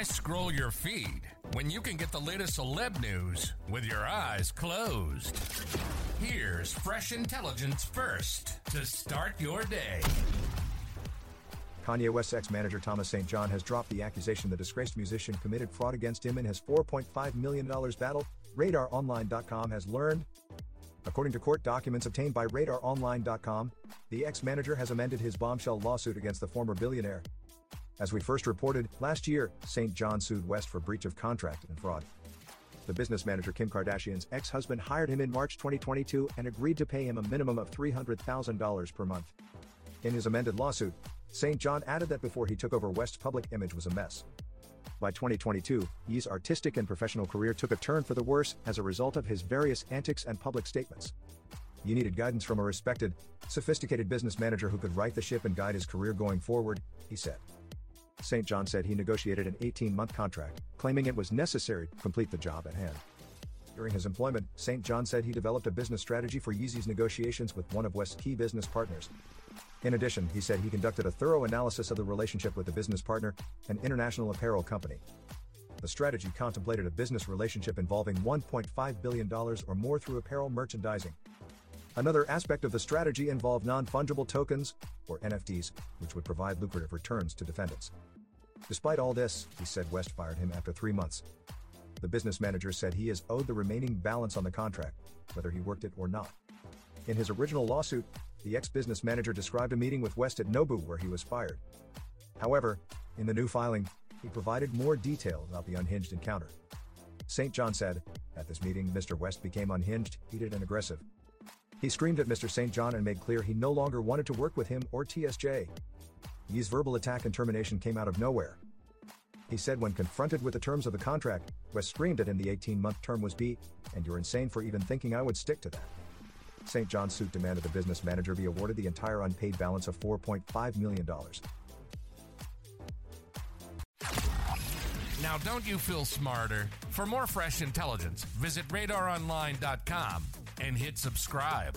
Why scroll your feed when you can get the latest celeb news with your eyes closed? Here's fresh intelligence first to start your day. Kanye West's ex-manager Thomas St. John has dropped the accusation the disgraced musician committed fraud against him in his $4.5 million battle, RadarOnline.com has learned. According to court documents obtained by RadarOnline.com, the ex-manager has amended his bombshell lawsuit against the former billionaire. As we first reported, last year, St. John sued West for breach of contract and fraud. The business manager Kim Kardashian's ex-husband hired him in March 2022 and agreed to pay him a minimum of $300,000 per month. In his amended lawsuit, St. John added that before he took over West's public image was a mess. By 2022, Ye's artistic and professional career took a turn for the worse as a result of his various antics and public statements. Ye needed guidance from a respected, sophisticated business manager who could right the ship and guide his career going forward, he said. St. John said he negotiated an 18 month contract, claiming it was necessary to complete the job at hand. During his employment, St. John said he developed a business strategy for Yeezy's negotiations with one of West's key business partners. In addition, he said he conducted a thorough analysis of the relationship with the business partner, an international apparel company. The strategy contemplated a business relationship involving $1.5 billion or more through apparel merchandising. Another aspect of the strategy involved non fungible tokens, or NFTs, which would provide lucrative returns to defendants. Despite all this, he said West fired him after three months. The business manager said he is owed the remaining balance on the contract, whether he worked it or not. In his original lawsuit, the ex business manager described a meeting with West at Nobu where he was fired. However, in the new filing, he provided more detail about the unhinged encounter. St. John said, At this meeting, Mr. West became unhinged, heated, and aggressive. He screamed at Mr. St. John and made clear he no longer wanted to work with him or TSJ. Ye's verbal attack and termination came out of nowhere. He said when confronted with the terms of the contract, West screamed at him the 18 month term was B, and you're insane for even thinking I would stick to that. St. John's suit demanded the business manager be awarded the entire unpaid balance of $4.5 million. Now, don't you feel smarter? For more fresh intelligence, visit radaronline.com and hit subscribe.